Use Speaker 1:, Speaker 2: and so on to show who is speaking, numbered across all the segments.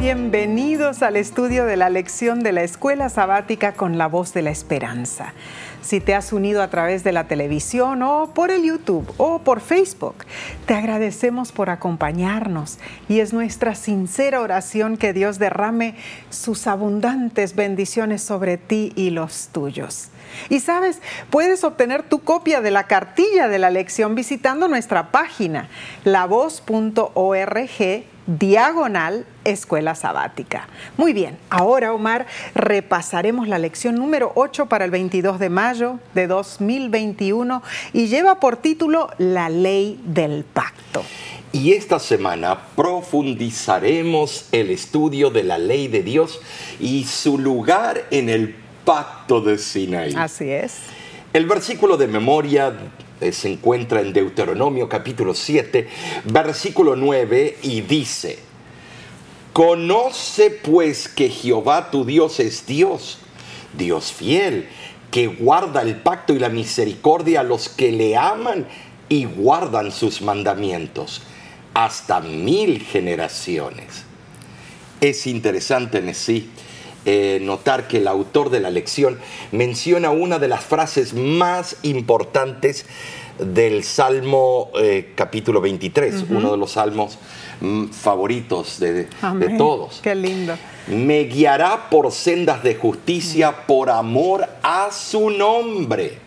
Speaker 1: Bienvenidos al estudio de la lección de la escuela sabática con la voz de la esperanza. Si te has unido a través de la televisión o por el YouTube o por Facebook, te agradecemos por acompañarnos y es nuestra sincera oración que Dios derrame sus abundantes bendiciones sobre ti y los tuyos. Y sabes, puedes obtener tu copia de la cartilla de la lección visitando nuestra página lavoz.org diagonal escuela sabática. Muy bien, ahora Omar repasaremos la lección número 8 para el 22 de mayo de 2021 y lleva por título La ley del pacto.
Speaker 2: Y esta semana profundizaremos el estudio de la ley de Dios y su lugar en el pacto de Sinaí.
Speaker 1: Así es.
Speaker 2: El versículo de memoria se encuentra en Deuteronomio capítulo 7, versículo 9, y dice, Conoce pues que Jehová tu Dios es Dios, Dios fiel, que guarda el pacto y la misericordia a los que le aman y guardan sus mandamientos hasta mil generaciones. Es interesante en sí eh, notar que el autor de la lección menciona una de las frases más importantes del Salmo eh, capítulo 23, uno de los salmos mm, favoritos de, de, todos.
Speaker 1: Qué lindo.
Speaker 2: Me guiará por sendas de justicia por amor a su nombre.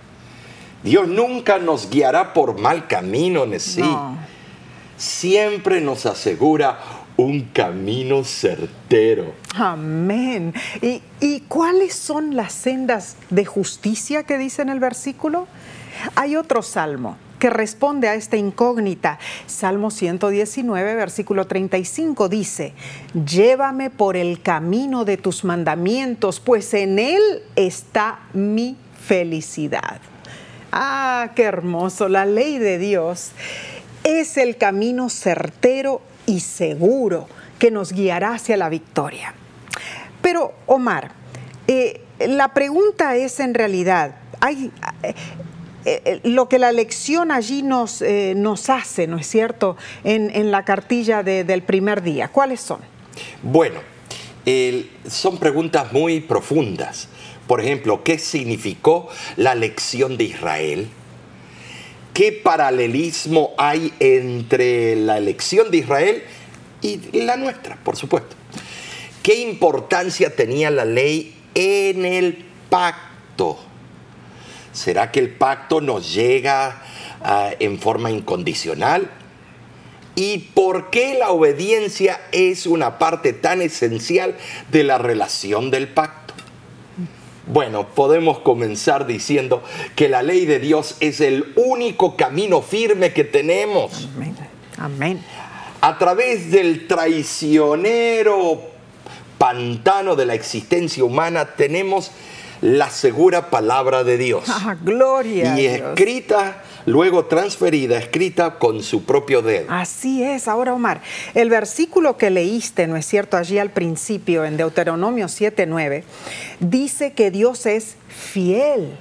Speaker 2: Dios nunca nos guiará por mal camino, en sí. Siempre nos asegura un camino certero.
Speaker 1: Amén. ¿Y, ¿Y, cuáles son las sendas de justicia que dice en el versículo? Hay otro salmo que responde a esta incógnita. Salmo 119, versículo 35 dice, llévame por el camino de tus mandamientos, pues en él está mi felicidad. Ah, qué hermoso. La ley de Dios es el camino certero y seguro que nos guiará hacia la victoria. Pero, Omar, eh, la pregunta es en realidad, hay, eh, eh, lo que la lección allí nos, nos hace, ¿no es cierto?, en, la cartilla del primer día. ¿Cuáles son?
Speaker 2: Bueno, son preguntas muy profundas. Por ejemplo, ¿qué significó la lección de Israel? ¿Qué paralelismo hay entre la elección de Israel y la nuestra, por supuesto? ¿Qué importancia tenía la ley en el pacto? ¿Será que el pacto nos llega ah, en forma incondicional? ¿Y por qué la obediencia es una parte tan esencial de la relación del pacto? Bueno, podemos comenzar diciendo que la ley de Dios es el único camino firme que tenemos.
Speaker 1: Amén. Amén.
Speaker 2: A través del traicionero pantano de la existencia humana tenemos la segura palabra de Dios.
Speaker 1: Ah, gloria.
Speaker 2: Y escrita luego transferida, escrita con su propio dedo.
Speaker 1: Así es. Ahora, Omar, el versículo que leíste, ¿no es cierto? Allí al principio, en Deuteronomio 7:9, dice que Dios es fiel.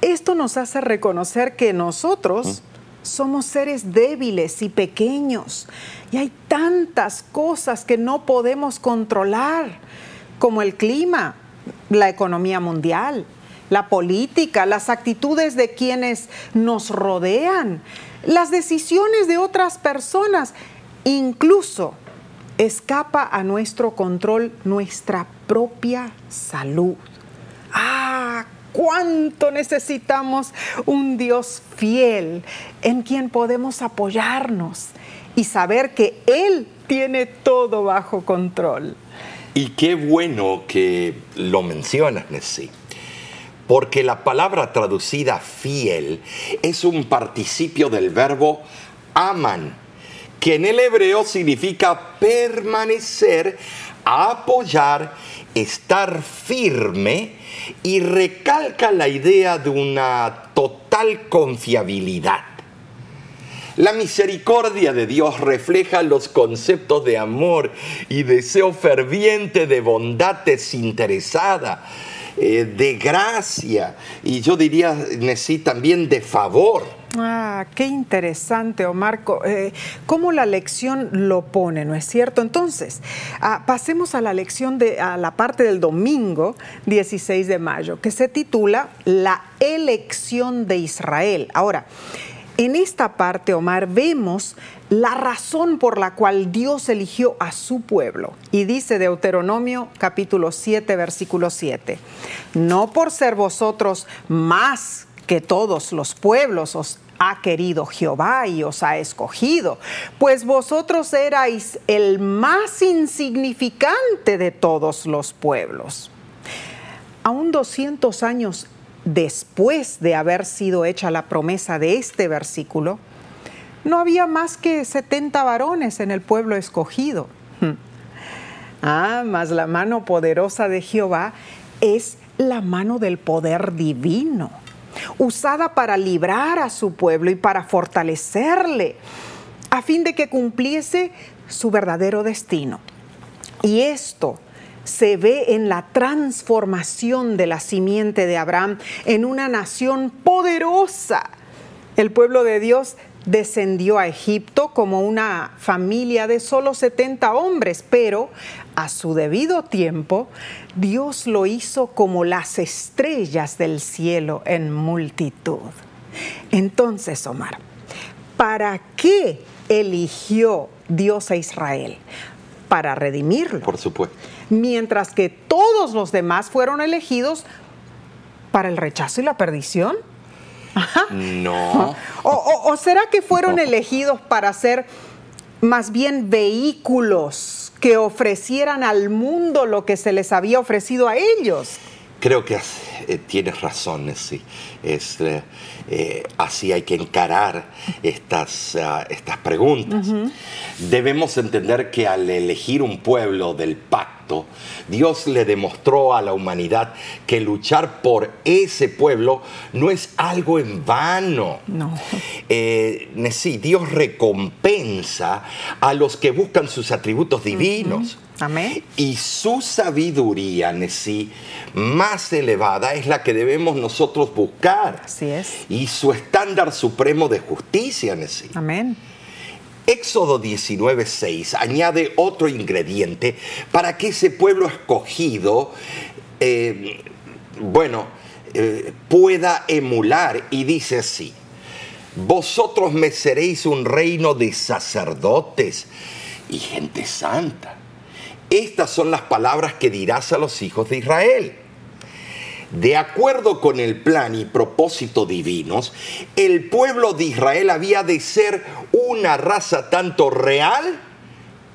Speaker 1: Esto nos hace reconocer que nosotros somos seres débiles y pequeños y hay tantas cosas que no podemos controlar, como el clima, la economía mundial, la política, las actitudes de quienes nos rodean, las decisiones de otras personas, incluso escapa a nuestro control nuestra propia salud. Ah, cuánto necesitamos un Dios fiel en quien podemos apoyarnos y saber que Él tiene todo bajo control.
Speaker 2: Y qué bueno que lo mencionas, Nessie porque la palabra traducida fiel es un participio del verbo aman, que en el hebreo significa permanecer, apoyar, estar firme y recalca la idea de una total confiabilidad. La misericordia de Dios refleja los conceptos de amor y deseo ferviente de bondad desinteresada eh, de gracia y yo diría, sí, también de favor.
Speaker 1: Ah, qué interesante, Omar. Eh, ¿Cómo la lección lo pone, no es cierto? Entonces, ah, pasemos a la lección de a la parte del domingo 16 de mayo, que se titula La elección de Israel. Ahora, en esta parte, Omar, vemos la razón por la cual Dios eligió a su pueblo. Y dice Deuteronomio capítulo 7, versículo 7, no por ser vosotros más que todos los pueblos os ha querido Jehová y os ha escogido, pues vosotros erais el más insignificante de todos los pueblos. Aún 200 años después de haber sido hecha la promesa de este versículo, no había más que 70 varones en el pueblo escogido. Ah, mas la mano poderosa de Jehová es la mano del poder divino, usada para librar a su pueblo y para fortalecerle, a fin de que cumpliese su verdadero destino. Y esto se ve en la transformación de la simiente de Abraham en una nación poderosa. El pueblo de Dios descendió a Egipto como una familia de solo 70 hombres, pero a su debido tiempo Dios lo hizo como las estrellas del cielo en multitud. Entonces, Omar, ¿para qué eligió Dios a Israel? Para redimirlo.
Speaker 2: Por supuesto
Speaker 1: mientras que todos los demás fueron elegidos para el rechazo y la perdición?
Speaker 2: No.
Speaker 1: O, será que fueron elegidos para ser más bien vehículos que ofrecieran al mundo lo que se les había ofrecido a ellos?
Speaker 2: Creo que eh, tienes razón, sí. Es, eh, eh, así hay que encarar estas, ah, estas preguntas. Debemos entender que al elegir un pueblo del pacto, Dios le demostró a la humanidad que luchar por ese pueblo no es algo en vano.
Speaker 1: No.
Speaker 2: sí, Dios recompensa a los que buscan sus atributos divinos.
Speaker 1: Amén.
Speaker 2: Y su sabiduría, sí, más elevada es la que debemos nosotros buscar.
Speaker 1: Así es.
Speaker 2: Y su estándar supremo de justicia, sí.
Speaker 1: Amén.
Speaker 2: Éxodo 19:6 añade otro ingrediente para que ese pueblo escogido, eh, bueno, eh, pueda emular y dice así, vosotros me seréis un reino de sacerdotes y gente santa. Estas son las palabras que dirás a los hijos de Israel. De acuerdo con el plan y propósito divinos, el pueblo de Israel había de ser una raza tanto real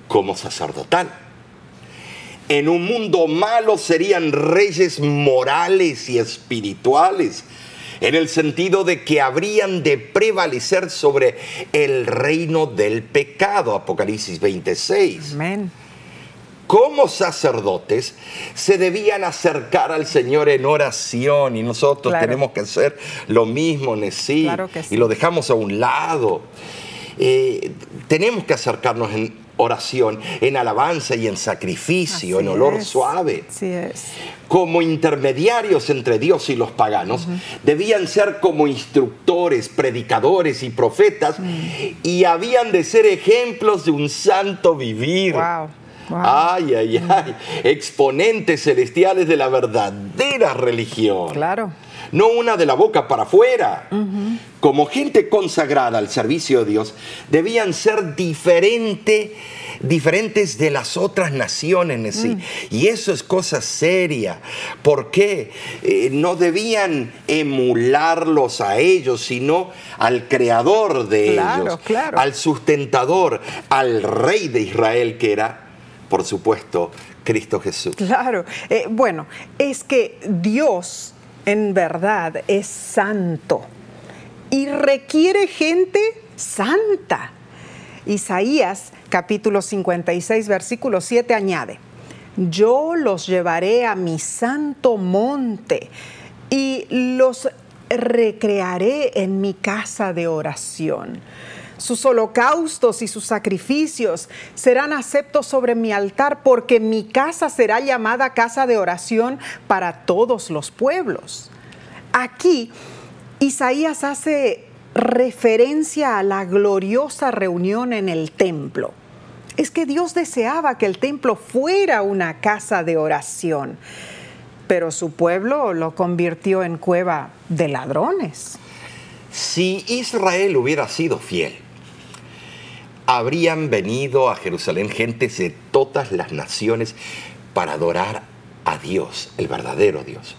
Speaker 2: como sacerdotal. En un mundo malo serían reyes morales y espirituales, en el sentido de que habrían de prevalecer sobre el reino del pecado, Apocalipsis 26.
Speaker 1: Amén
Speaker 2: como sacerdotes se debían acercar al Señor en oración y nosotros tenemos que hacer lo mismo, Nesí, y lo dejamos a un lado. Eh, tenemos que acercarnos en oración, en alabanza y en sacrificio, en olor suave.
Speaker 1: es.
Speaker 2: Como intermediarios entre Dios y los paganos, debían ser como instructores, predicadores y profetas, mm. y habían de ser ejemplos de un santo vivir. Ay, ay, ay. Exponentes celestiales de la verdadera religión.
Speaker 1: Claro.
Speaker 2: No una de la boca para afuera. Como gente consagrada al servicio de Dios, debían ser diferente, diferentes de las otras naciones. ¿sí? Mm. Y eso es cosa seria. porque eh, no debían emularlos a ellos, sino al creador de ellos, al sustentador, al rey de Israel que era por supuesto, Cristo Jesús.
Speaker 1: Claro, eh, bueno, es que Dios en verdad es santo y requiere gente santa. Isaías capítulo 56 versículo 7 añade, yo los llevaré a mi santo monte y los recrearé en mi casa de oración. Sus holocaustos y sus sacrificios serán aceptos sobre mi altar porque mi casa será llamada casa de oración para todos los pueblos. Aquí Isaías hace referencia a la gloriosa reunión en el templo. Es que Dios deseaba que el templo fuera una casa de oración, pero su pueblo lo convirtió en cueva de ladrones.
Speaker 2: Si Israel hubiera sido fiel, habrían venido a Jerusalén gentes de todas las naciones para adorar a Dios, el verdadero Dios.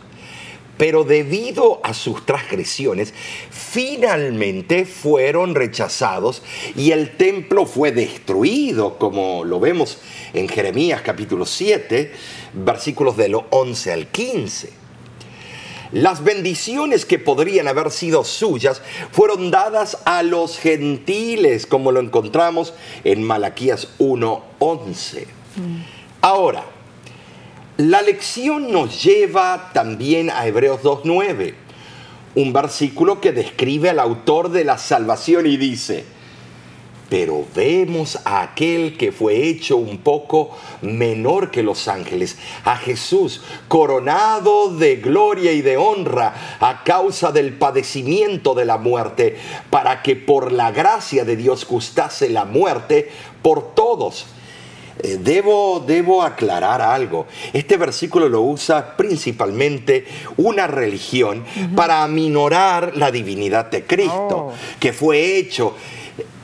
Speaker 2: Pero debido a sus transgresiones, finalmente fueron rechazados y el templo fue destruido, como lo vemos en Jeremías capítulo 7, versículos del 11 al 15. Las bendiciones que podrían haber sido suyas fueron dadas a los gentiles, como lo encontramos en Malaquías 1:11. Ahora, la lección nos lleva también a Hebreos 2:9, un versículo que describe al autor de la salvación y dice, pero vemos a aquel que fue hecho un poco menor que los ángeles, a Jesús, coronado de gloria y de honra a causa del padecimiento de la muerte, para que por la gracia de Dios gustase la muerte por todos. Eh, debo, debo aclarar algo. Este versículo lo usa principalmente una religión para aminorar la divinidad de Cristo,
Speaker 1: Oh.
Speaker 2: que fue hecho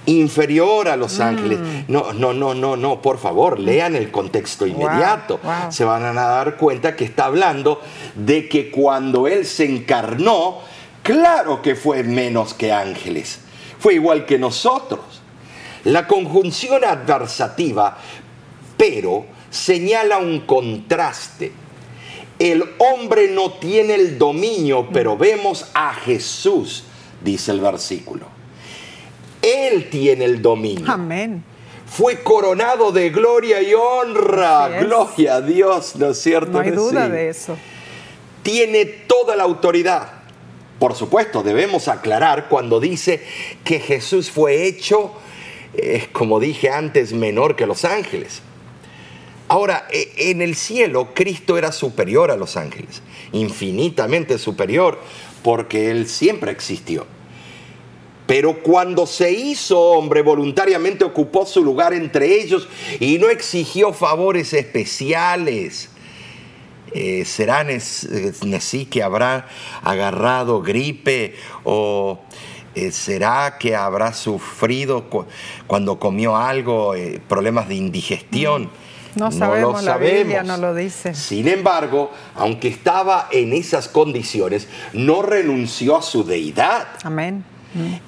Speaker 2: inferior a los
Speaker 1: Mm.
Speaker 2: ángeles. No, no, no, no, no, por favor, lean el contexto inmediato.
Speaker 1: wow.
Speaker 2: Se van a dar cuenta que está hablando de que cuando Él se encarnó, claro que fue menos que ángeles. Fue igual que nosotros. La conjunción adversativa, pero, señala un contraste. El hombre no tiene el dominio, pero vemos a Jesús, dice el versículo. Él tiene el dominio.
Speaker 1: Amén.
Speaker 2: Fue coronado de gloria y honra. Gloria a Dios, ¿no es cierto?
Speaker 1: No hay
Speaker 2: que
Speaker 1: duda
Speaker 2: sí?
Speaker 1: de eso.
Speaker 2: Tiene toda la autoridad. Por supuesto, debemos aclarar cuando dice que Jesús fue hecho, eh, como dije antes, menor que los ángeles. Ahora, e- en el cielo, Cristo era superior a los ángeles, infinitamente superior, porque Él siempre existió. Pero cuando se hizo hombre, voluntariamente ocupó su lugar entre ellos y no exigió favores especiales. Eh, ¿Será así que habrá agarrado gripe o eh, será que habrá sufrido cu- cuando comió algo, eh, problemas de indigestión?
Speaker 1: No sabemos, la Biblia no lo dice.
Speaker 2: Sin embargo, aunque estaba en esas condiciones, no renunció a su deidad.
Speaker 1: Amén.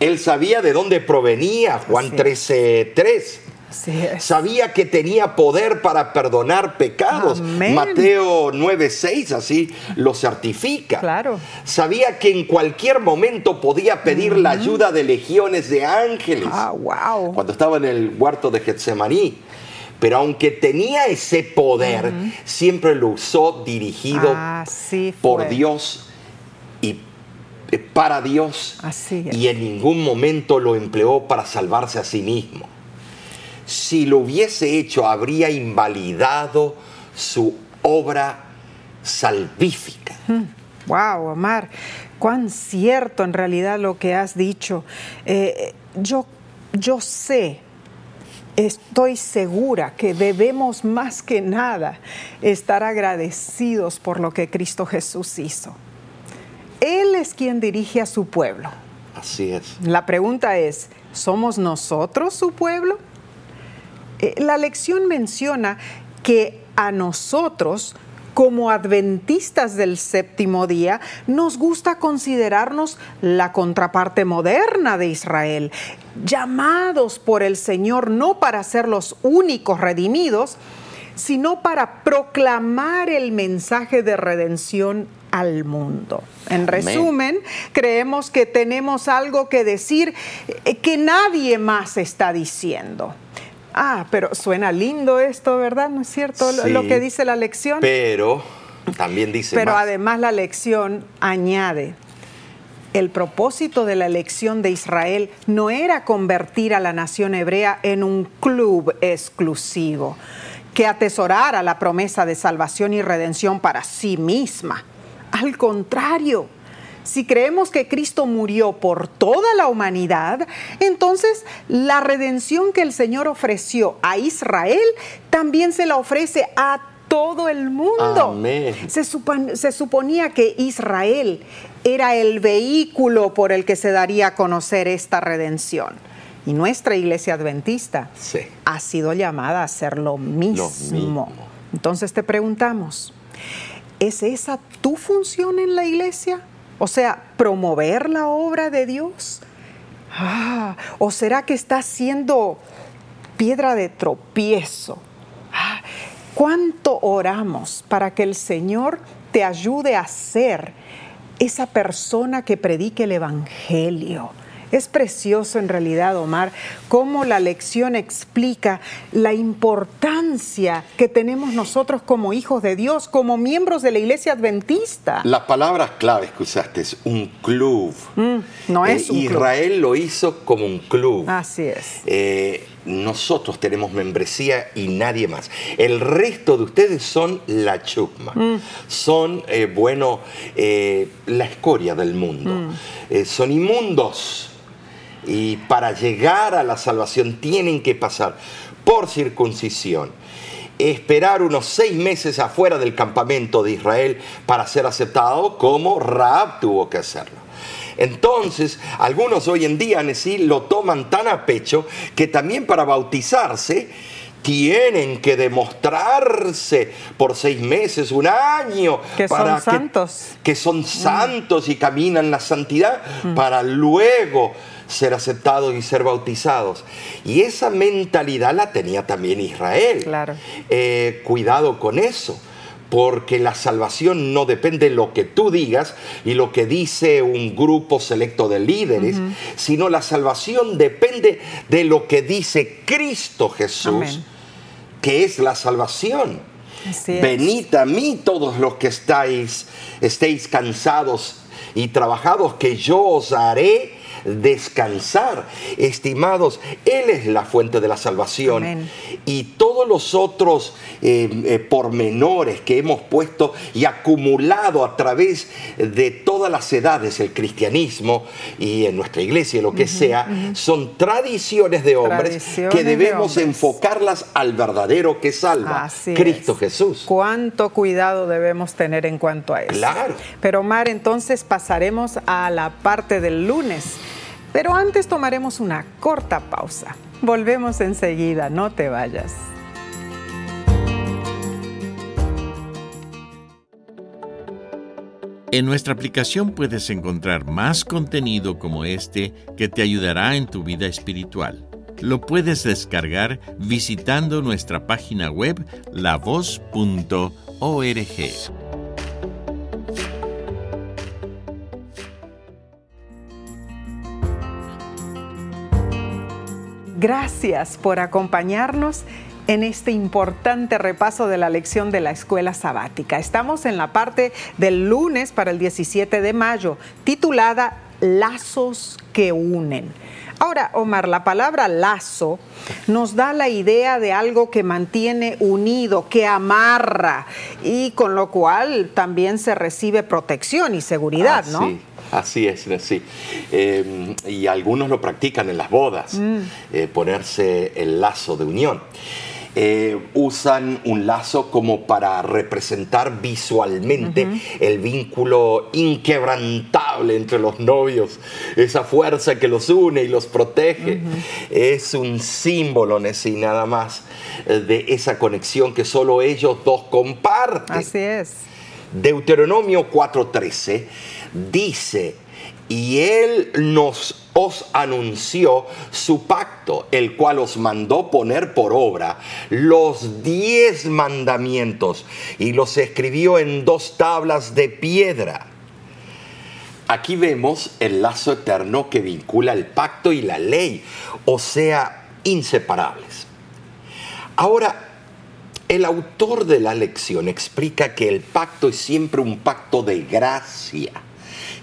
Speaker 2: Él sabía de dónde provenía, Juan
Speaker 1: Así
Speaker 2: 13:3.
Speaker 1: Así es.
Speaker 2: Sabía que tenía poder para perdonar pecados.
Speaker 1: Amén.
Speaker 2: Mateo 9:6 así lo certifica.
Speaker 1: Claro.
Speaker 2: Sabía que en cualquier momento podía pedir la ayuda de legiones de ángeles.
Speaker 1: Ah, wow.
Speaker 2: Cuando estaba en el huerto de Getsemaní. Pero aunque tenía ese poder, siempre lo usó dirigido por. Dios para Dios.
Speaker 1: Así.
Speaker 2: Y en ningún momento lo empleó para salvarse a sí mismo. Si lo hubiese hecho, habría invalidado su obra salvífica.
Speaker 1: Wow, Omar, cuán cierto en realidad lo que has dicho. Eh, yo, yo sé, estoy segura que debemos más que nada estar agradecidos por lo que Cristo Jesús hizo. Él es quien dirige a su pueblo.
Speaker 2: Así es.
Speaker 1: La pregunta es, ¿somos nosotros su pueblo? Eh, La lección menciona que a nosotros, como adventistas del séptimo día, nos gusta considerarnos la contraparte moderna de Israel, llamados por el Señor no para ser los únicos redimidos, sino para proclamar el mensaje de redención al mundo. En
Speaker 2: Amén.
Speaker 1: resumen, creemos que tenemos algo que decir eh, que nadie más está diciendo. Ah, pero suena lindo esto, ¿verdad? ¿No es cierto lo-
Speaker 2: Sí,
Speaker 1: lo que dice la lección?
Speaker 2: Pero también dice
Speaker 1: Pero
Speaker 2: más.
Speaker 1: además la lección añade, el propósito de la elección de Israel no era convertir a la nación hebrea en un club exclusivo, que atesorara la promesa de salvación y redención para sí misma. Al contrario, Si creemos que Cristo murió por toda la humanidad, entonces la redención que el Señor ofreció a Israel también se la ofrece a todo el mundo.
Speaker 2: Amén.
Speaker 1: Se, supon- se suponía que Israel era el vehículo por el que se daría a conocer esta redención. Y nuestra iglesia adventista
Speaker 2: Sí.
Speaker 1: ha sido llamada a hacer lo mismo.
Speaker 2: mismo.
Speaker 1: Entonces te preguntamos, ¿es esa tu función en la iglesia? O sea, promover la obra de Dios. Ah, ¿O será que estás siendo piedra de tropiezo? Ah, ¿Cuánto oramos para que el Señor te ayude a ser esa persona que predique el Evangelio? Es precioso en realidad, Omar, cómo la lección explica la importancia que tenemos nosotros como hijos de Dios, como miembros de la iglesia adventista.
Speaker 2: La palabra clave que usaste es un club.
Speaker 1: Mm, no es
Speaker 2: Eh,
Speaker 1: un club.
Speaker 2: Israel lo hizo como un club.
Speaker 1: Así es.
Speaker 2: Eh, nosotros tenemos membresía y nadie más. El resto de ustedes son la chusma.
Speaker 1: Mm.
Speaker 2: Son, eh, bueno, eh, la escoria del mundo.
Speaker 1: Mm.
Speaker 2: Eh, son inmundos. Y para llegar a la salvación tienen que pasar por circuncisión. Esperar unos seis meses afuera del campamento de Israel para ser aceptado como Raab tuvo que hacerlo. Entonces, algunos hoy en día sí lo toman tan a pecho que también para bautizarse tienen que demostrarse por seis meses, un año,
Speaker 1: Que son santos.
Speaker 2: que son santos y caminan la santidad para luego ser aceptados y ser bautizados. Y esa mentalidad la tenía también Israel.
Speaker 1: Claro.
Speaker 2: Eh, cuidado con eso, porque la salvación no depende de lo que tú digas y lo que dice un grupo selecto de líderes, sino la salvación depende de lo que dice Cristo Jesús,
Speaker 1: Amén.
Speaker 2: que es la salvación. Venid a mí todos los que estáis, estéis cansados y trabajados, que yo os haré descansar. Estimados, Él es la fuente de la salvación.
Speaker 1: Amén.
Speaker 2: Y todos los otros eh, eh, pormenores que hemos puesto y acumulado a través de todas las edades, el cristianismo y en nuestra iglesia, lo que sea, son tradiciones de hombres
Speaker 1: Tradiciones
Speaker 2: que
Speaker 1: de
Speaker 2: debemos
Speaker 1: hombres.
Speaker 2: enfocarlas al verdadero que salva,
Speaker 1: Así
Speaker 2: Cristo
Speaker 1: es.
Speaker 2: Jesús.
Speaker 1: Cuánto cuidado debemos tener en cuanto a eso.
Speaker 2: Claro.
Speaker 1: Pero Omar, entonces pasaremos a la parte del lunes. Pero antes tomaremos una corta pausa. Volvemos enseguida, no te vayas.
Speaker 3: En nuestra aplicación puedes encontrar más contenido como este que te ayudará en tu vida espiritual. Lo puedes descargar visitando nuestra página web lavoz.org.
Speaker 1: Gracias por acompañarnos en este importante repaso de la lección de la escuela sabática. Estamos en la parte del lunes para el 17 de mayo, titulada Lazos que unen. Ahora, Omar, la palabra lazo nos da la idea de algo que mantiene unido, que amarra y con lo cual también se recibe protección y seguridad, ¿no?
Speaker 2: Así, así es, así. Eh, y algunos lo practican en las bodas,
Speaker 1: Mm.
Speaker 2: eh, ponerse el lazo de unión. Eh, usan un lazo como para representar visualmente el vínculo inquebrantable entre los novios, esa fuerza que los une y los protege. Es un símbolo, Nessie, nada más, eh, de esa conexión que solo ellos dos comparten.
Speaker 1: Así es.
Speaker 2: Deuteronomio 4:13 dice, y él nos os anunció su pacto, el cual os mandó poner por obra los diez mandamientos y los escribió en dos tablas de piedra. Aquí vemos el lazo eterno que vincula el pacto y la ley, o sea, inseparables. Ahora, el autor de la lección explica que el pacto es siempre un pacto de gracia,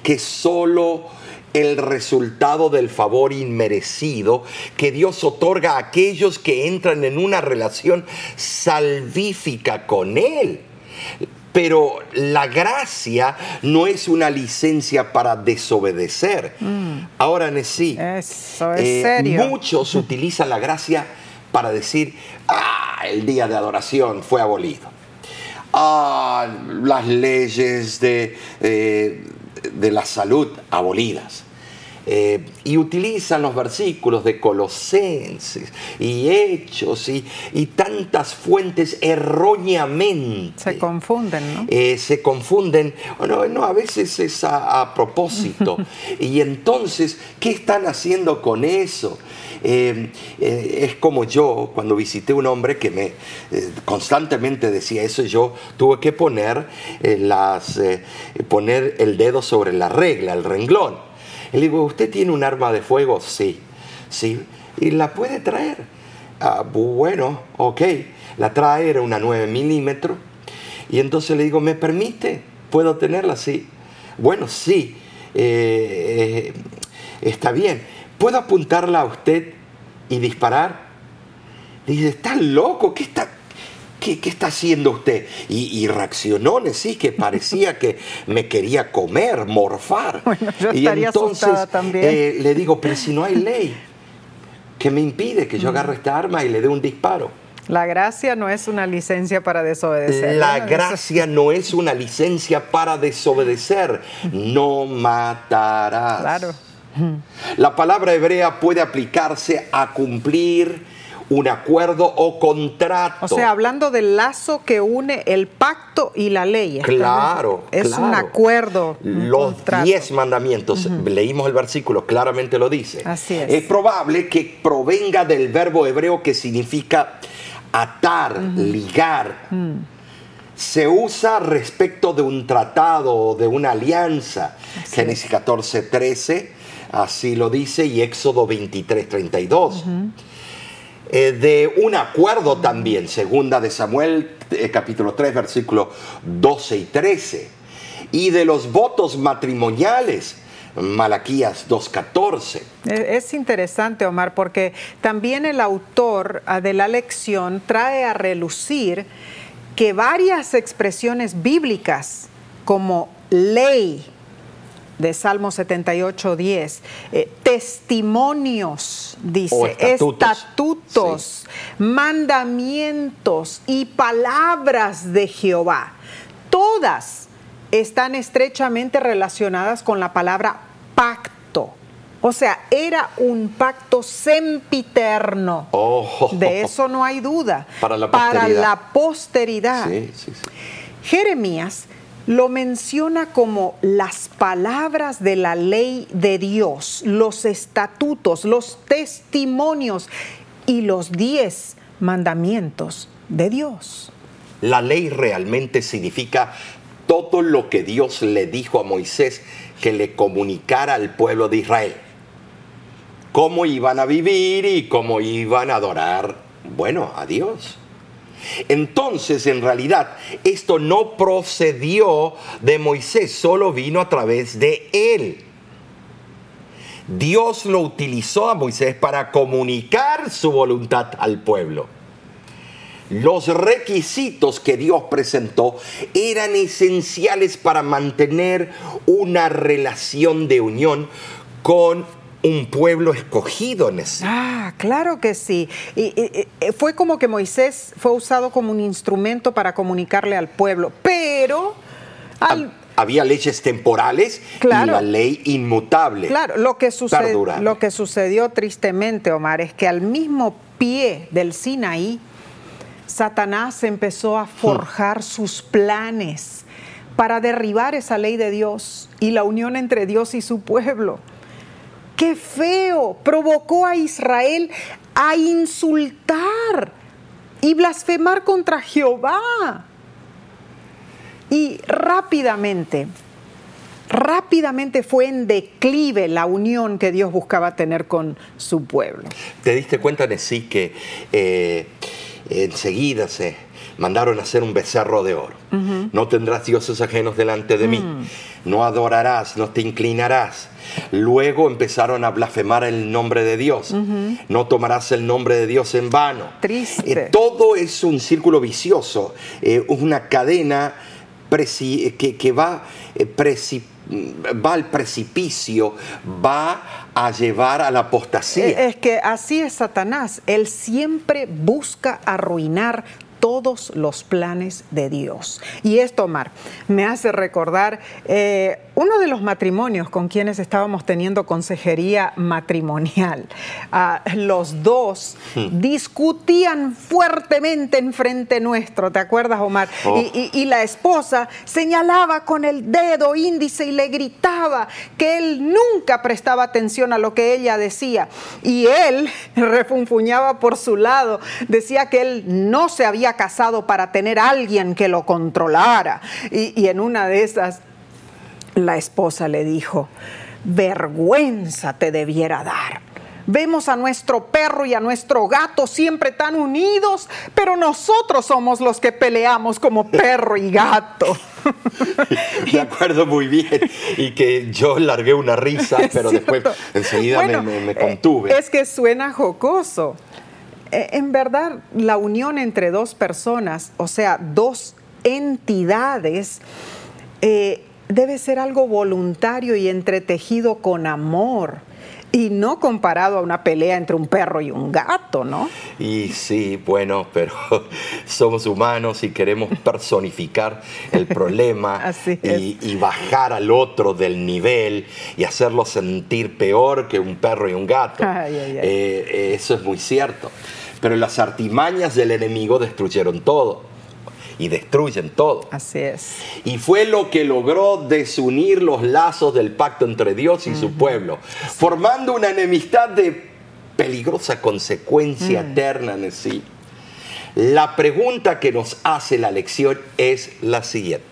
Speaker 2: que solo el resultado del favor inmerecido que Dios otorga a aquellos que entran en una relación salvífica con Él. Pero la gracia no es una licencia para desobedecer. Ahora, Nesí,
Speaker 1: Eso es
Speaker 2: eh,
Speaker 1: serio.
Speaker 2: muchos utilizan la gracia para decir, ah, el día de adoración fue abolido. Ah, las leyes de, eh, de la salud abolidas. Eh, y utilizan los versículos de Colosenses y Hechos y, y tantas fuentes erróneamente.
Speaker 1: Se confunden, ¿no?
Speaker 2: Eh, se confunden, no, no, a veces es a, a propósito. y entonces, ¿qué están haciendo con eso? Eh, es como yo, cuando visité un hombre que me constantemente decía eso, yo tuve que poner, las, poner el dedo sobre la regla, el renglón. Y le digo, ¿usted tiene un arma de fuego? Sí, sí. ¿Y la puede traer? "Ah, bueno, ok. La trae, era una 9 milímetros. Y entonces le digo, ¿me permite? ¿Puedo tenerla? Sí. Bueno, sí. Eh, eh, está bien. ¿Puedo apuntarla a usted y disparar? Dice, ¿está loco? ¿Qué está, qué, qué está haciendo usted? Y, y reaccionó, sí, que parecía que me quería comer, morfar.
Speaker 1: Bueno, yo
Speaker 2: y
Speaker 1: estaría
Speaker 2: entonces
Speaker 1: también.
Speaker 2: eh, le digo, pero si no hay ley que me impide que yo agarre esta arma y le dé un disparo.
Speaker 1: La gracia no es una licencia para desobedecer.
Speaker 2: La gracia no es una licencia para desobedecer. No matarás.
Speaker 1: Claro.
Speaker 2: La palabra hebrea puede aplicarse a cumplir un acuerdo o contrato.
Speaker 1: O sea, hablando del lazo que une el pacto y la ley.
Speaker 2: Claro,
Speaker 1: Es
Speaker 2: claro.
Speaker 1: un acuerdo.
Speaker 2: Los
Speaker 1: contrato.
Speaker 2: diez mandamientos, leímos el versículo, claramente lo dice.
Speaker 1: Así es.
Speaker 2: Es probable que provenga del verbo hebreo que significa atar, ligar.
Speaker 1: Mm.
Speaker 2: Se usa respecto de un tratado o de una alianza.
Speaker 1: Así
Speaker 2: Génesis 14, 13, así lo dice, y Éxodo 23, 32. Eh, de un acuerdo también, segunda de Samuel, eh, capítulo 3, versículos 12 y 13. Y de los votos matrimoniales, Malaquías 2.14.
Speaker 1: Eh, Es interesante, Omar, porque también el autor ah, de la lección trae a relucir que varias expresiones bíblicas como ley de Salmo 78, 10, eh, testimonios, dice,
Speaker 2: O estatutos.
Speaker 1: estatutos, mandamientos y palabras de Jehová, todas están estrechamente relacionadas con la palabra pacto. O sea, era un pacto sempiterno.
Speaker 2: Oh.
Speaker 1: De eso no hay duda.
Speaker 2: Para la
Speaker 1: Para
Speaker 2: posteridad.
Speaker 1: la posteridad.
Speaker 2: Sí, sí, sí.
Speaker 1: Jeremías lo menciona como las palabras de la ley de Dios, los estatutos, los testimonios y los diez mandamientos de Dios.
Speaker 2: La ley realmente significa todo lo que Dios le dijo a Moisés que le comunicara al pueblo de Israel. Cómo iban a vivir y cómo iban a adorar, bueno, a Dios. Entonces, en realidad, esto no procedió de Moisés, solo vino a través de él. Dios lo utilizó a Moisés para comunicar su voluntad al pueblo. Los requisitos que Dios presentó eran esenciales para mantener una relación de unión con un pueblo escogido en ese.
Speaker 1: Ah, claro que sí. Y, y- y fue como que Moisés fue usado como un instrumento para comunicarle al pueblo, pero al,
Speaker 2: Había leyes temporales
Speaker 1: Claro.
Speaker 2: y la ley inmutable.
Speaker 1: Claro, lo que, suced-
Speaker 2: Perdurable.
Speaker 1: lo que sucedió tristemente, Omar, es que al mismo pie del Sinaí, Satanás empezó a forjar sus planes para derribar esa ley de Dios y la unión entre Dios y su pueblo. ¡Qué feo! Provocó a Israel a insultar y blasfemar contra Jehová. Y rápidamente, rápidamente fue en declive la unión que Dios buscaba tener con su pueblo.
Speaker 2: ¿Te diste cuenta, Nesí, que eh, enseguida se mandaron a hacer un becerro de oro? No tendrás dioses ajenos delante de mí. No adorarás, no te inclinarás. Luego empezaron a blasfemar el nombre de Dios. No tomarás el nombre de Dios en vano.
Speaker 1: Triste.
Speaker 2: Eh, todo es un círculo vicioso, eh, una cadena que, que va, eh, va al precipicio, va a llevar a la apostasía.
Speaker 1: Es que así es Satanás. Él siempre busca arruinar todos los planes de Dios. Y esto, Omar, me hace recordar eh, uno de los matrimonios con quienes estábamos teniendo consejería matrimonial. Ah, los dos hmm. discutían fuertemente en frente nuestro, ¿te acuerdas, Omar? Oh. Y, la esposa señalaba con el dedo índice y le gritaba que él nunca prestaba atención a lo que ella decía. Y él refunfuñaba por su lado, decía que él no se había casado para tener a alguien que lo controlara. Y, en una de esas, la esposa le dijo, vergüenza te debiera dar. Vemos a nuestro perro y a nuestro gato siempre tan unidos, pero nosotros somos los que peleamos como perro y gato.
Speaker 2: De acuerdo muy bien. Y que yo largué una risa, pero después enseguida me, me, contuve.
Speaker 1: Es que suena jocoso. Eh, en verdad, la unión entre dos personas, o sea, dos entidades, eh, debe ser algo voluntario y entretejido con amor y no comparado a una pelea entre un perro y un gato, ¿no?
Speaker 2: Y sí, bueno, pero somos humanos y queremos personificar el problema y, bajar al otro del nivel y hacerlo sentir peor que un perro y un gato. Eh, eso es muy cierto. Pero las artimañas del enemigo destruyeron todo y destruyen todo.
Speaker 1: Así es.
Speaker 2: Y fue lo que logró desunir los lazos del pacto entre Dios y su pueblo, formando una enemistad de peligrosa consecuencia mm. eterna en sí. La pregunta que nos hace la lección es la siguiente.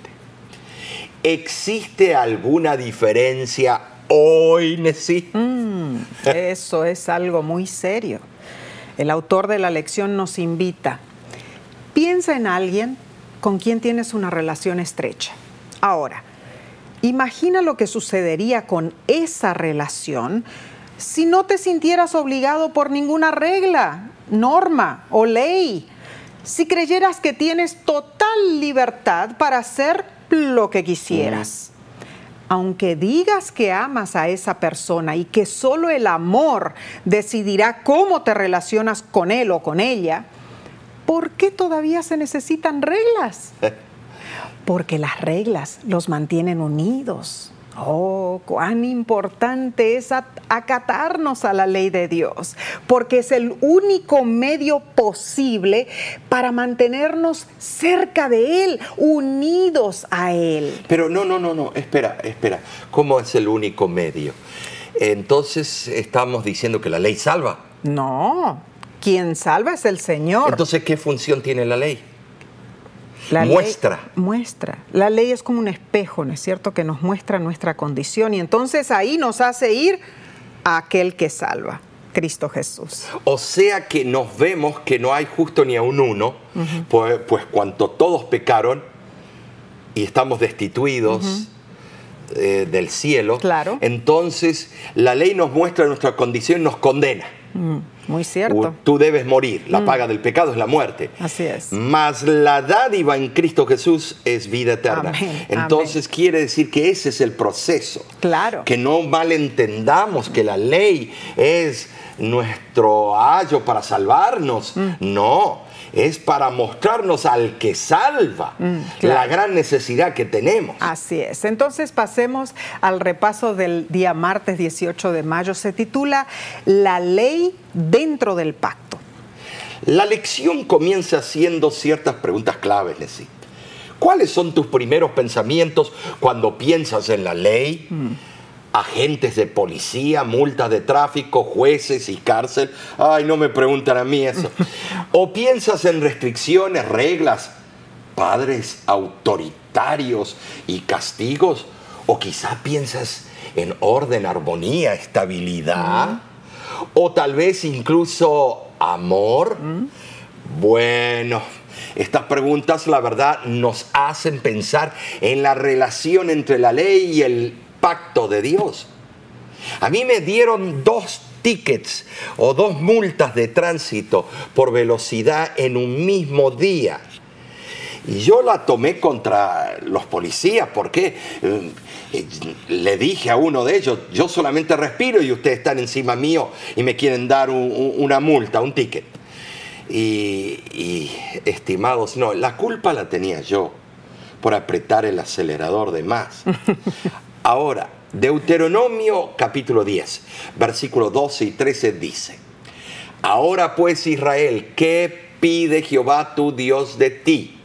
Speaker 2: ¿Existe alguna diferencia hoy, Nesí?
Speaker 1: Mm, eso es algo muy serio. El autor de la lección nos invita, piensa en alguien con quien tienes una relación estrecha. Ahora, imagina lo que sucedería con esa relación si no te sintieras obligado por ninguna regla, norma o ley, si creyeras que tienes total libertad para hacer lo que quisieras aunque digas que amas a esa persona y que solo el amor decidirá cómo te relacionas con él o con ella, ¿por qué todavía se necesitan reglas? Porque las reglas los mantienen unidos. Oh, cuán importante es acatarnos a la ley de Dios, porque es el único medio posible para mantenernos cerca de Él, unidos a Él.
Speaker 2: Pero no, no, no, no, espera, espera, ¿cómo es el único medio? Entonces estamos diciendo que la ley salva.
Speaker 1: No, quien salva es el Señor.
Speaker 2: Entonces, ¿qué función tiene la ley? muestra.
Speaker 1: muestra. La ley es como un espejo, ¿no es cierto?, que nos muestra nuestra condición y entonces ahí nos hace ir a aquel que salva. Cristo Jesús.
Speaker 2: O sea que nos vemos que no hay justo ni a un uno, pues, pues, cuanto todos pecaron y estamos destituidos eh, del cielo,
Speaker 1: claro.
Speaker 2: entonces la ley nos muestra nuestra condición y nos condena.
Speaker 1: Mm, muy cierto.
Speaker 2: Tú debes morir. La mm. paga del pecado es la muerte.
Speaker 1: Así es.
Speaker 2: Mas la dádiva en Cristo Jesús es vida eterna. Entonces quiere decir que ese es el proceso.
Speaker 1: Claro.
Speaker 2: Que no malentendamos que la ley es nuestro ayo para salvarnos. Mm. No es para mostrarnos al que salva mm, la gran necesidad que tenemos.
Speaker 1: Así es. Entonces pasemos al repaso del día martes 18 de mayo. Se titula La ley dentro del pacto.
Speaker 2: La lección comienza haciendo ciertas preguntas claves, Leslie. ¿Cuáles son tus primeros pensamientos cuando piensas en la ley? Mm agentes de policía, multas de tráfico, jueces y cárcel. Ay, no me preguntan a mí eso. O piensas en restricciones, reglas, padres autoritarios y castigos. O quizá piensas en orden, armonía, estabilidad. O tal vez incluso amor. Bueno, estas preguntas, la verdad, nos hacen pensar en la relación entre la ley y el pacto de Dios. A mí me dieron dos tickets o dos multas de tránsito por velocidad en un mismo día. Y yo la tomé contra los policías porque eh, eh, le dije a uno de ellos, yo solamente respiro y ustedes están encima mío y me quieren dar una multa, un ticket. Y, y, estimados, no, la culpa la tenía yo por apretar el acelerador de más. Ahora, Deuteronomio capítulo 10, versículos 12 y 13 dice, Ahora pues Israel, ¿qué pide Jehová tu Dios de ti?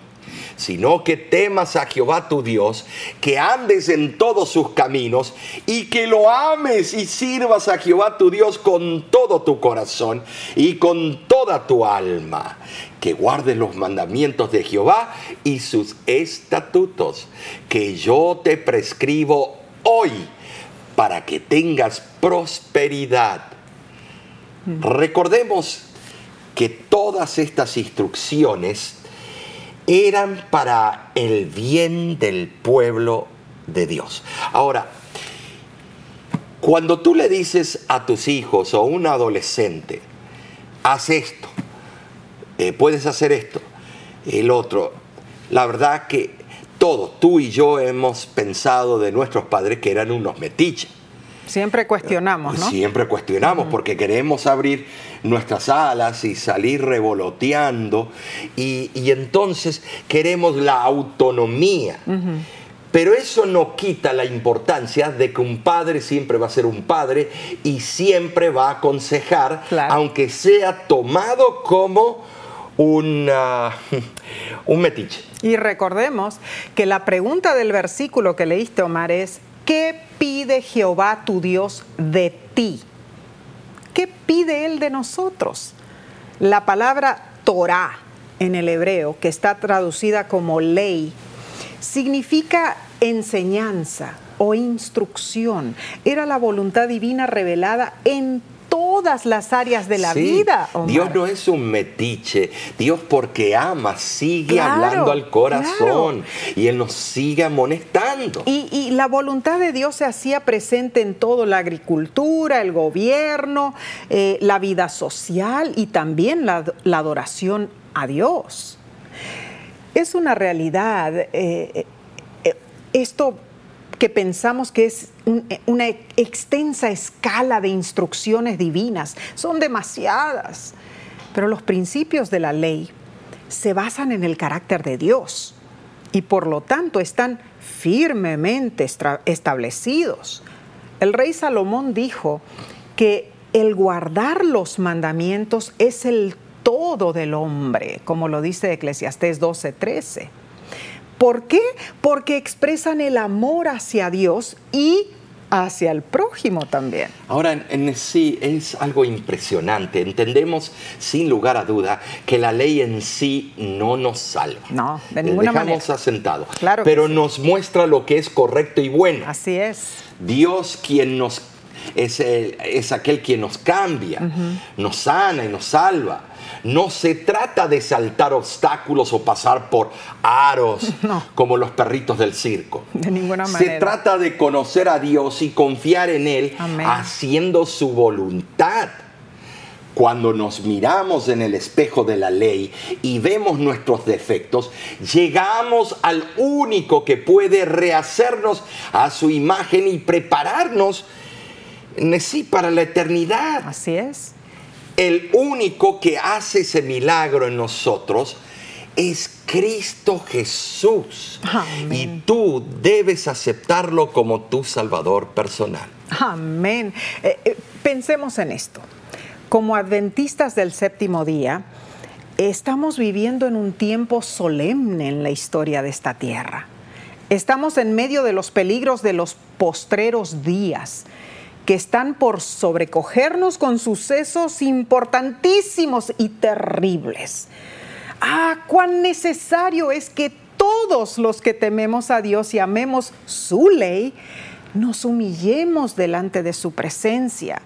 Speaker 2: sino que temas a Jehová tu Dios, que andes en todos sus caminos y que lo ames y sirvas a Jehová tu Dios con todo tu corazón y con toda tu alma, que guardes los mandamientos de Jehová y sus estatutos, que yo te prescribo hoy para que tengas prosperidad. Recordemos que todas estas instrucciones eran para el bien del pueblo de Dios. Ahora, cuando tú le dices a tus hijos o a un adolescente, haz esto, eh, puedes hacer esto, el otro, la verdad que todos, tú y yo hemos pensado de nuestros padres que eran unos metiches.
Speaker 1: Siempre cuestionamos, ¿no?
Speaker 2: Siempre cuestionamos porque queremos abrir nuestras alas y salir revoloteando y, entonces queremos la autonomía. Pero eso no quita la importancia de que un padre siempre va a ser un padre y siempre va a aconsejar, aunque sea tomado como una, un metiche.
Speaker 1: Y recordemos que la pregunta del versículo que leíste, Omar, es, ¿qué pide Jehová tu Dios de ti? ¿Qué pide Él de nosotros? La palabra Torah en el hebreo, que está traducida como ley, significa enseñanza o instrucción. Era la voluntad divina revelada en todas las áreas de la vida.
Speaker 2: Dios no es un metiche. Dios porque ama sigue hablando al corazón y Él nos sigue amonestando.
Speaker 1: Y, la voluntad de Dios se hacía presente en todo, la agricultura, el gobierno, eh, la vida social y también la, adoración a Dios. Es una realidad. Eh, eh, esto que pensamos que es una extensa escala de instrucciones divinas. Son demasiadas. Pero los principios de la ley se basan en el carácter de Dios y por lo tanto están firmemente establecidos. El rey Salomón dijo que el guardar los mandamientos es el todo del hombre, como lo dice Eclesiastés 12:13. ¿Por qué? Porque expresan el amor hacia Dios y hacia el prójimo también.
Speaker 2: Ahora, en, sí es algo impresionante. Entendemos sin lugar a duda que la ley en sí no nos salva.
Speaker 1: No, de ninguna
Speaker 2: manera. Dejamos asentado. Claro pero nos muestra lo que es correcto y bueno.
Speaker 1: Así es.
Speaker 2: Dios quien nos es, es aquel quien nos cambia, nos sana y nos salva. No se trata de saltar obstáculos o pasar por aros como los perritos del circo.
Speaker 1: De ninguna manera.
Speaker 2: Se trata de conocer a Dios y confiar en Él haciendo su voluntad. Cuando nos miramos en el espejo de la ley y vemos nuestros defectos, llegamos al único que puede rehacernos a su imagen y prepararnos sí, para la eternidad.
Speaker 1: Así es
Speaker 2: el único que hace ese milagro en nosotros es Cristo Jesús. Y tú debes aceptarlo como tu Salvador personal.
Speaker 1: Amén. Eh, eh, pensemos en esto. Como adventistas del séptimo día, estamos viviendo en un tiempo solemne en la historia de esta tierra. Estamos en medio de los peligros de los postreros días que están por sobrecogernos con sucesos importantísimos y terribles. Ah, cuán necesario es que todos los que tememos a Dios y amemos su ley, nos humillemos delante de su presencia.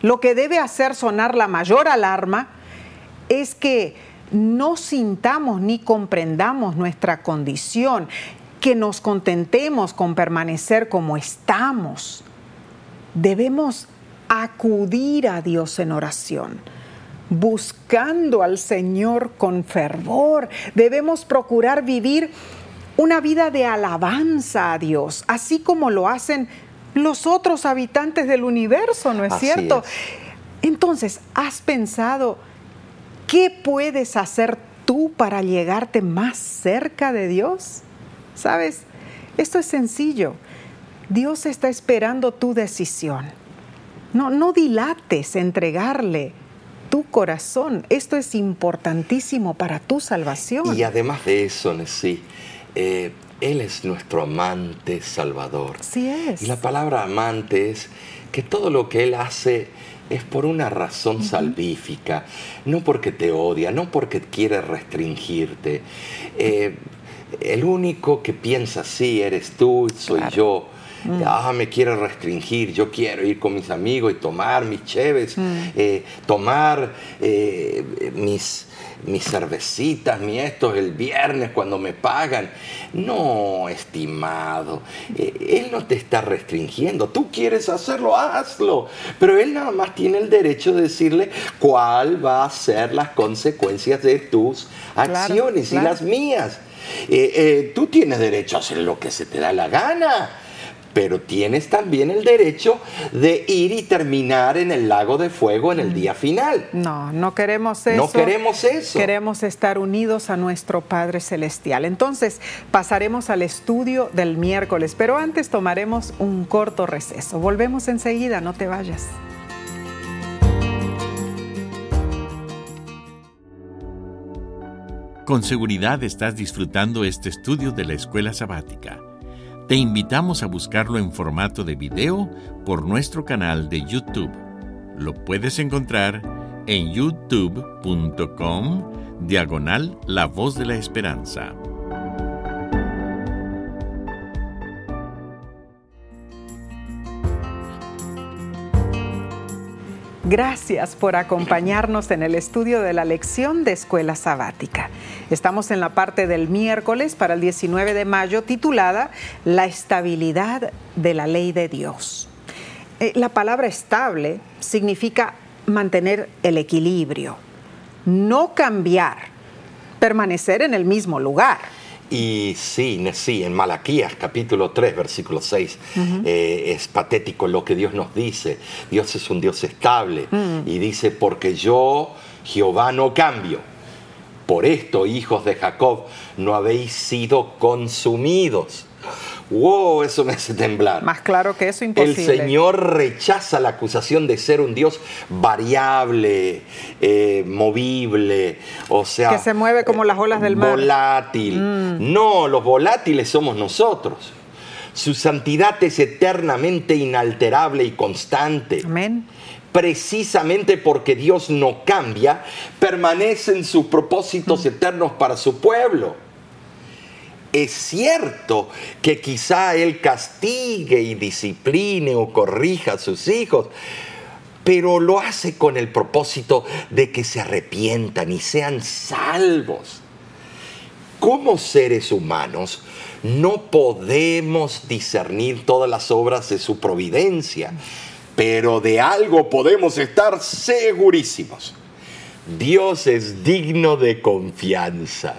Speaker 1: Lo que debe hacer sonar la mayor alarma es que no sintamos ni comprendamos nuestra condición, que nos contentemos con permanecer como estamos debemos acudir a Dios en oración, buscando al Señor con fervor. Debemos procurar vivir una vida de alabanza a Dios, así como lo hacen los otros habitantes del universo, ¿no es cierto? Entonces, ¿has pensado qué puedes hacer tú para llegarte más cerca de Dios? ¿Sabes? Esto es sencillo. Dios está esperando tu decisión. No, no dilates entregarle tu corazón. Esto es importantísimo para tu salvación.
Speaker 2: Y además de eso, sí, eh, Él es nuestro amante salvador.
Speaker 1: Sí es.
Speaker 2: Y la palabra amante es que todo lo que Él hace es por una razón salvífica, no porque te odia, no porque quiere restringirte. Eh, el único que piensa así eres tú, soy yo. Mm. Ah, me quiere restringir, yo quiero ir con mis amigos y tomar mis cheves, mm. eh, tomar eh, mis, mis cervecitas, mi estos el viernes cuando me pagan. No, estimado, eh, él no te está restringiendo. Tú quieres hacerlo, hazlo. Pero él nada más tiene el derecho de decirle cuál va a ser las consecuencias de tus acciones y las mías. tú tienes derecho a hacer lo que se te da la gana pero tienes también el derecho de ir y terminar en el lago de fuego en el mm. día final.
Speaker 1: No, no queremos eso.
Speaker 2: No queremos eso.
Speaker 1: Queremos estar unidos a nuestro Padre Celestial. Entonces, pasaremos al estudio del miércoles, pero antes tomaremos un corto receso. Volvemos enseguida, no te vayas.
Speaker 3: Con seguridad estás disfrutando este estudio de la escuela sabática. Te invitamos a buscarlo en formato de video por nuestro canal de YouTube. Lo puedes encontrar en youtube.com diagonal La Voz de la Esperanza.
Speaker 1: Gracias por acompañarnos en el estudio de la lección de Escuela Sabática. Estamos en la parte del miércoles para el 19 de mayo titulada La estabilidad de la ley de Dios. Eh, la palabra estable significa mantener el equilibrio, no cambiar, permanecer en el mismo lugar.
Speaker 2: Y sí, sí, en Malaquías capítulo 3, versículo 6, eh, es patético lo que Dios nos dice. Dios es un Dios estable mm. y dice, porque yo, Jehová, no cambio. Por esto, hijos de Jacob, no habéis sido consumidos. ¡Wow! Eso me hace temblar.
Speaker 1: Más claro que eso, imposible.
Speaker 2: El Señor rechaza la acusación de ser un Dios variable, eh, movible, o sea...
Speaker 1: Que se mueve como las olas del mar.
Speaker 2: Volátil. Mm. No, los volátiles somos nosotros. Su santidad es eternamente inalterable y constante.
Speaker 1: Amén
Speaker 2: precisamente porque Dios no cambia, permanece en sus propósitos mm. eternos para su pueblo. Es cierto que quizá Él castigue y discipline o corrija a sus hijos, pero lo hace con el propósito de que se arrepientan y sean salvos. Como seres humanos, no podemos discernir todas las obras de su providencia, pero de algo podemos estar segurísimos. Dios es digno de confianza.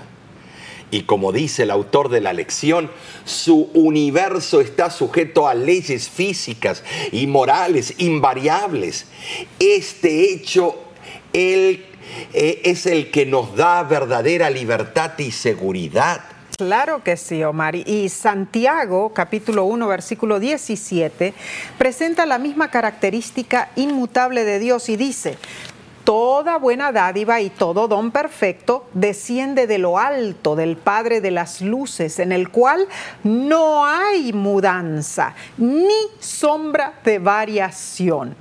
Speaker 2: Y como dice el autor de la lección, su universo está sujeto a leyes físicas y morales invariables. Este hecho eh, es el que nos da verdadera libertad y seguridad.
Speaker 1: Claro que sí, Omar. Y Santiago, capítulo 1, versículo 17, presenta la misma característica inmutable de Dios y dice, Toda buena dádiva y todo don perfecto desciende de lo alto del Padre de las Luces, en el cual no hay mudanza ni sombra de variación.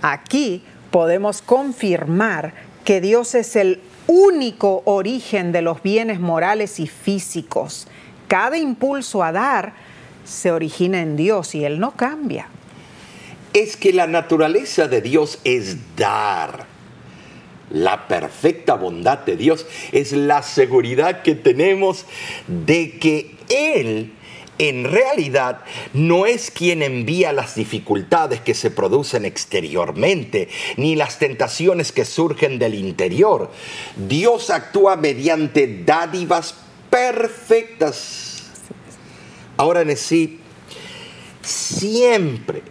Speaker 1: Aquí podemos confirmar que Dios es el único origen de los bienes morales y físicos. Cada impulso a dar se origina en Dios y Él no cambia
Speaker 2: es que la naturaleza de Dios es dar. La perfecta bondad de Dios es la seguridad que tenemos de que Él en realidad no es quien envía las dificultades que se producen exteriormente, ni las tentaciones que surgen del interior. Dios actúa mediante dádivas perfectas. Ahora en sí, siempre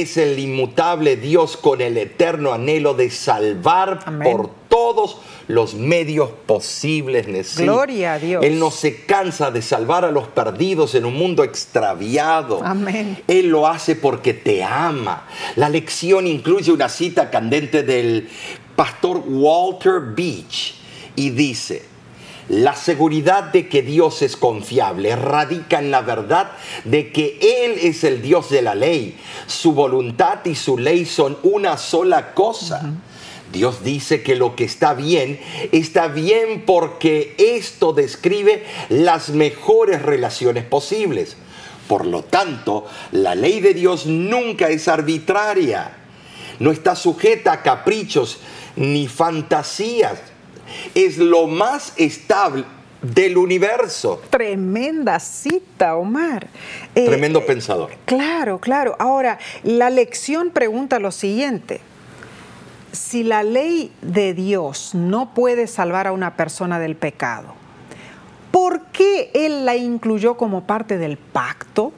Speaker 2: es el inmutable Dios con el eterno anhelo de salvar por todos los medios posibles.
Speaker 1: Gloria a Dios.
Speaker 2: Él no se cansa de salvar a los perdidos en un mundo extraviado.
Speaker 1: Amén.
Speaker 2: Él lo hace porque te ama. La lección incluye una cita candente del pastor Walter Beach y dice, la seguridad de que Dios es confiable radica en la verdad de que Él es el Dios de la ley. Su voluntad y su ley son una sola cosa. Dios dice que lo que está bien está bien porque esto describe las mejores relaciones posibles. Por lo tanto, la ley de Dios nunca es arbitraria. No está sujeta a caprichos ni fantasías es lo más estable del universo.
Speaker 1: Tremenda cita, Omar.
Speaker 2: Eh, Tremendo eh, pensador.
Speaker 1: Claro, claro. Ahora, la lección pregunta lo siguiente. Si la ley de Dios no puede salvar a una persona del pecado, ¿por qué Él la incluyó como parte del pacto?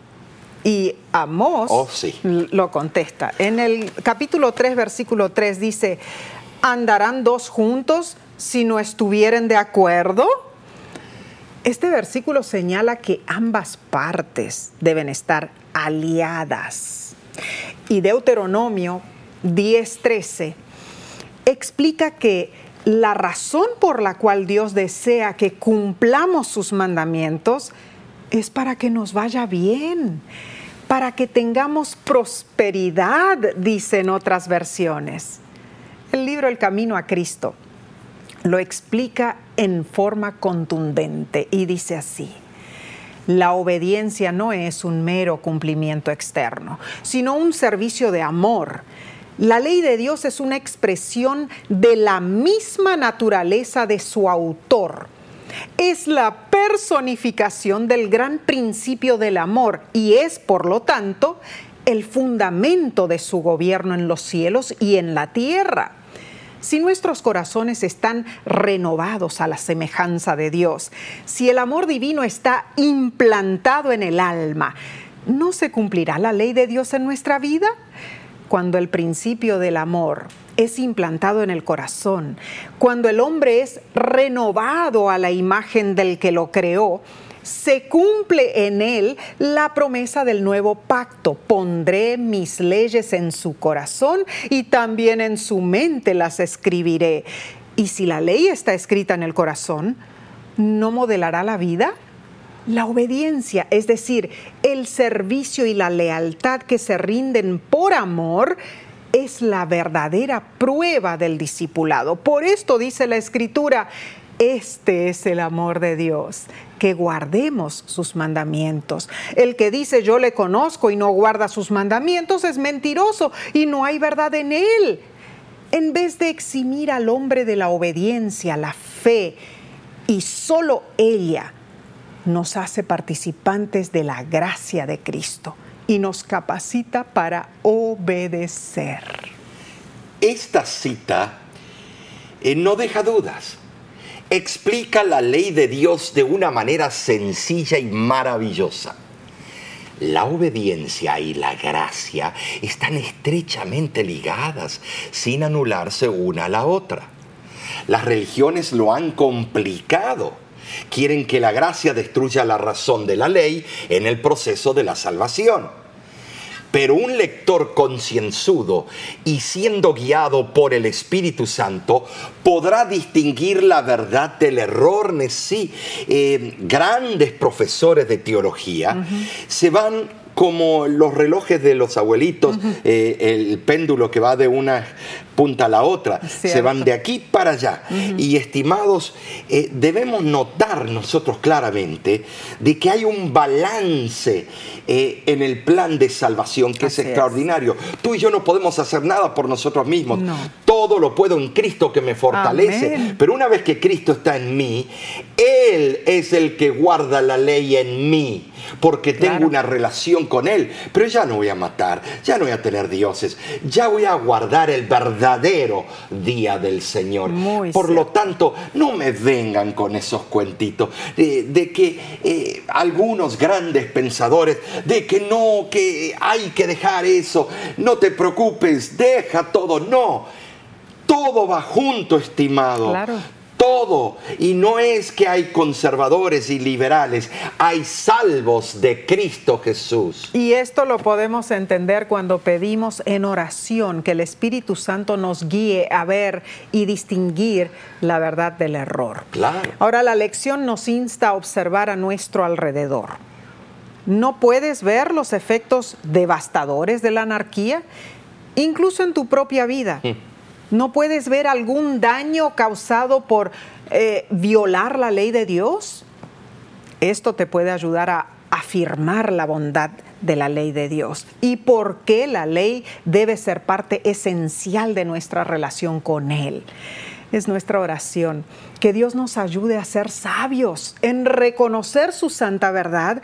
Speaker 1: Y Amós
Speaker 2: oh,
Speaker 1: lo contesta. En el capítulo 3, versículo 3 dice, ¿andarán dos juntos si no estuvieren de acuerdo? Este versículo señala que ambas partes deben estar aliadas. Y Deuteronomio 10:13 explica que la razón por la cual Dios desea que cumplamos sus mandamientos es para que nos vaya bien, para que tengamos prosperidad, dicen otras versiones. El libro El Camino a Cristo lo explica en forma contundente y dice así. La obediencia no es un mero cumplimiento externo, sino un servicio de amor. La ley de Dios es una expresión de la misma naturaleza de su autor. Es la personificación del gran principio del amor y es, por lo tanto, el fundamento de su gobierno en los cielos y en la tierra. Si nuestros corazones están renovados a la semejanza de Dios, si el amor divino está implantado en el alma, ¿no se cumplirá la ley de Dios en nuestra vida? Cuando el principio del amor es implantado en el corazón, cuando el hombre es renovado a la imagen del que lo creó, se cumple en él la promesa del nuevo pacto. Pondré mis leyes en su corazón y también en su mente las escribiré. Y si la ley está escrita en el corazón, ¿no modelará la vida? La obediencia, es decir, el servicio y la lealtad que se rinden por amor, es la verdadera prueba del discipulado. Por esto dice la escritura, este es el amor de Dios, que guardemos sus mandamientos. El que dice yo le conozco y no guarda sus mandamientos es mentiroso y no hay verdad en él. En vez de eximir al hombre de la obediencia, la fe, y solo ella nos hace participantes de la gracia de Cristo y nos capacita para obedecer.
Speaker 2: Esta cita eh, no deja dudas explica la ley de Dios de una manera sencilla y maravillosa. La obediencia y la gracia están estrechamente ligadas, sin anularse una a la otra. Las religiones lo han complicado. Quieren que la gracia destruya la razón de la ley en el proceso de la salvación. Pero un lector concienzudo y siendo guiado por el Espíritu Santo podrá distinguir la verdad del error. Sí, eh, grandes profesores de teología se van como los relojes de los abuelitos, eh, el péndulo que va de una punta a la otra, se van de aquí para allá. Y estimados, eh, debemos notar nosotros claramente de que hay un balance eh, en el plan de salvación que es extraordinario. Tú y yo no podemos hacer nada por nosotros mismos. Todo lo puedo en Cristo que me fortalece. Pero una vez que Cristo está en mí, Él es el que guarda la ley en mí porque tengo una relación con Él. Pero ya no voy a matar, ya no voy a tener dioses, ya voy a guardar el verdadero día del Señor. Por lo tanto, no me vengan con esos cuentitos de, que eh, algunos grandes pensadores, de que no, que hay que dejar eso, no te preocupes, deja todo, no. Todo va junto, estimado. Claro todo. Y no es que hay conservadores y liberales, hay salvos de Cristo Jesús.
Speaker 1: Y esto lo podemos entender cuando pedimos en oración que el Espíritu Santo nos guíe a ver y distinguir la verdad del error.
Speaker 2: Claro.
Speaker 1: Ahora la lección nos insta a observar a nuestro alrededor. ¿No puedes ver los efectos devastadores de la anarquía? Incluso en tu propia vida. Mm. ¿No puedes ver algún daño causado por eh, violar la ley de Dios? Esto te puede ayudar a afirmar la bondad de la ley de Dios y por qué la ley debe ser parte esencial de nuestra relación con Él. Es nuestra oración que Dios nos ayude a ser sabios, en reconocer su santa verdad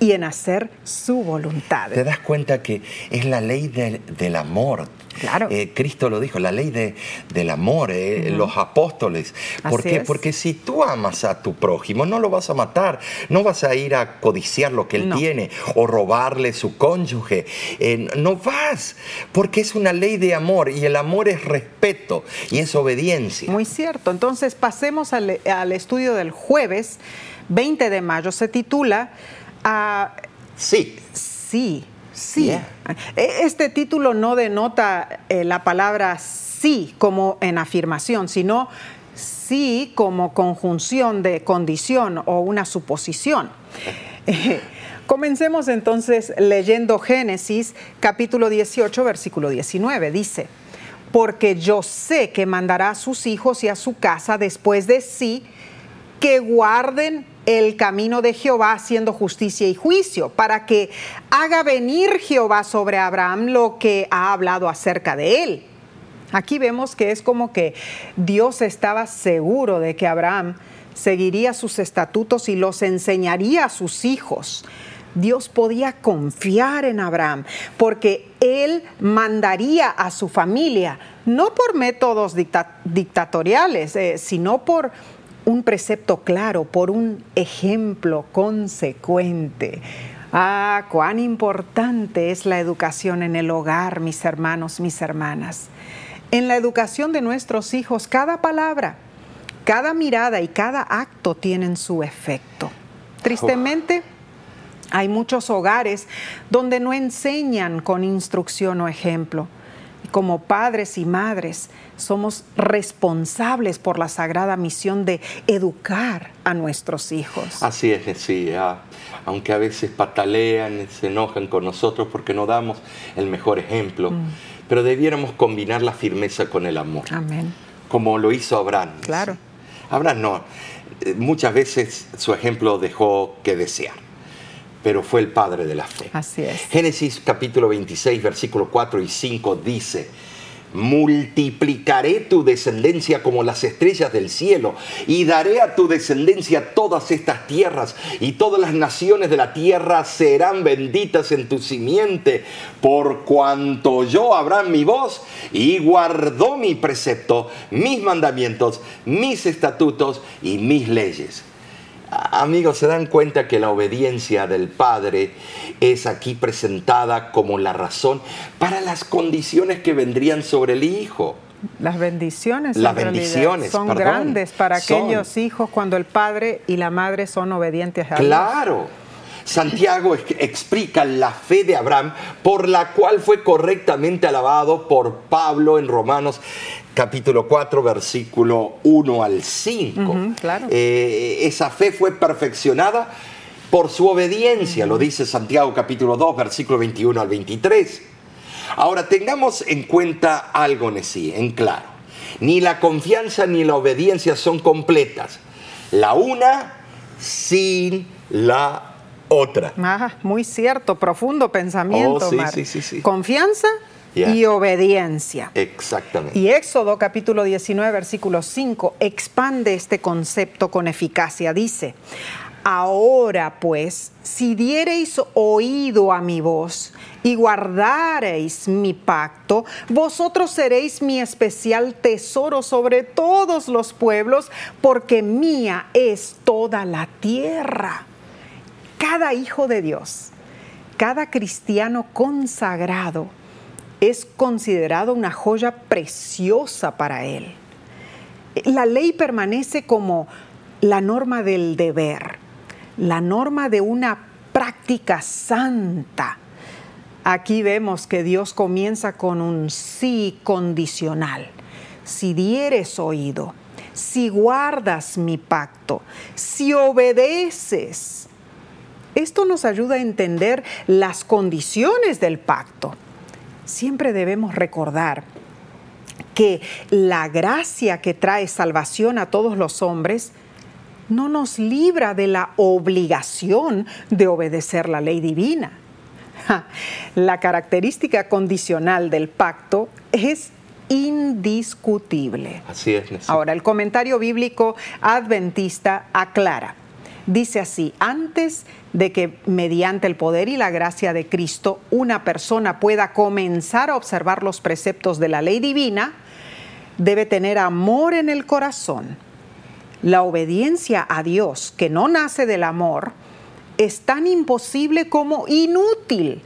Speaker 1: y en hacer su voluntad.
Speaker 2: Te das cuenta que es la ley del amor
Speaker 1: Claro.
Speaker 2: Eh, Cristo lo dijo, la ley de, del amor, eh, los apóstoles. ¿Por qué? Porque si tú amas a tu prójimo, no lo vas a matar, no vas a ir a codiciar lo que él tiene o robarle su cónyuge. Eh, no vas, porque es una ley de amor y el amor es respeto y es obediencia.
Speaker 1: Muy cierto. Entonces pasemos al, al estudio del jueves 20 de mayo. Se titula...
Speaker 2: Sí.
Speaker 1: Sí. Sí. E, este título no denota eh, la palabra sí como en afirmación, sino sí como conjunción de condición o una suposición. comencemos entonces leyendo Génesis capítulo 18, versículo 19. Dice, porque yo sé que mandará a sus hijos y a su casa después de sí que guarden el camino de Jehová haciendo justicia y juicio, para que haga venir Jehová sobre Abraham lo que ha hablado acerca de él. Aquí vemos que es como que Dios estaba seguro de que Abraham seguiría sus estatutos y los enseñaría a sus hijos. Dios podía confiar en Abraham porque él mandaría a su familia, no por métodos dictatoriales, eh, sino por un precepto claro, por un ejemplo consecuente. Ah, cuán importante es la educación en el hogar, mis hermanos, mis hermanas. En la educación de nuestros hijos, cada palabra, cada mirada y cada acto tienen su efecto. Tristemente, hay muchos hogares donde no enseñan con instrucción o ejemplo como padres y madres somos responsables por la sagrada misión de educar a nuestros hijos.
Speaker 2: Así es, sí, aunque a veces patalean, se enojan con nosotros porque no damos el mejor ejemplo, mm. pero debiéramos combinar la firmeza con el amor.
Speaker 1: Amén.
Speaker 2: Como lo hizo Abraham.
Speaker 1: Claro.
Speaker 2: Abraham no, eh, muchas veces su ejemplo dejó que desear pero fue el padre de la fe.
Speaker 1: Así es.
Speaker 2: Génesis capítulo 26, versículos 4 y 5 dice, multiplicaré tu descendencia como las estrellas del cielo y daré a tu descendencia todas estas tierras y todas las naciones de la tierra serán benditas en tu simiente por cuanto yo Abraham mi voz y guardó mi precepto, mis mandamientos, mis estatutos y mis leyes. Amigos, se dan cuenta que la obediencia del Padre es aquí presentada como la razón para las condiciones que vendrían sobre el Hijo.
Speaker 1: Las bendiciones, las bendiciones son grandes para aquellos hijos cuando el padre y la madre son obedientes a
Speaker 2: Dios. Claro. Santiago explica la fe de Abraham por la cual fue correctamente alabado por Pablo en Romanos capítulo 4, versículo 1 al 5. Eh, esa fe fue perfeccionada por su obediencia, lo dice Santiago capítulo 2, versículo 21 al 23. Ahora, tengamos en cuenta algo, Nesí, en claro. Ni la confianza ni la obediencia son completas. La una sin la otra.
Speaker 1: Ah, muy cierto, profundo pensamiento.
Speaker 2: Oh, sí,
Speaker 1: Mar.
Speaker 2: sí, sí, sí.
Speaker 1: Confianza Y obediencia.
Speaker 2: Exactamente.
Speaker 1: Y Éxodo capítulo 19, versículo 5 expande este concepto con eficacia. Dice, ahora pues, si diereis oído a mi voz y guardareis mi pacto, vosotros seréis mi especial tesoro sobre todos los pueblos, porque mía es toda la tierra. Cada hijo de Dios, cada cristiano consagrado, es considerado una joya preciosa para él. La ley permanece como la norma del deber, la norma de una práctica santa. Aquí vemos que Dios comienza con un sí condicional. Si dieres oído, si guardas mi pacto, si obedeces. Esto nos ayuda a entender las condiciones del pacto siempre debemos recordar que la gracia que trae salvación a todos los hombres no nos libra de la obligación de obedecer la ley divina. La característica condicional del pacto es indiscutible.
Speaker 2: Así es.
Speaker 1: Ahora, el comentario bíblico adventista aclara. Dice así, antes de que mediante el poder y la gracia de Cristo una persona pueda comenzar a observar los preceptos de la ley divina, debe tener amor en el corazón. La obediencia a Dios, que no nace del amor, es tan imposible como inútil.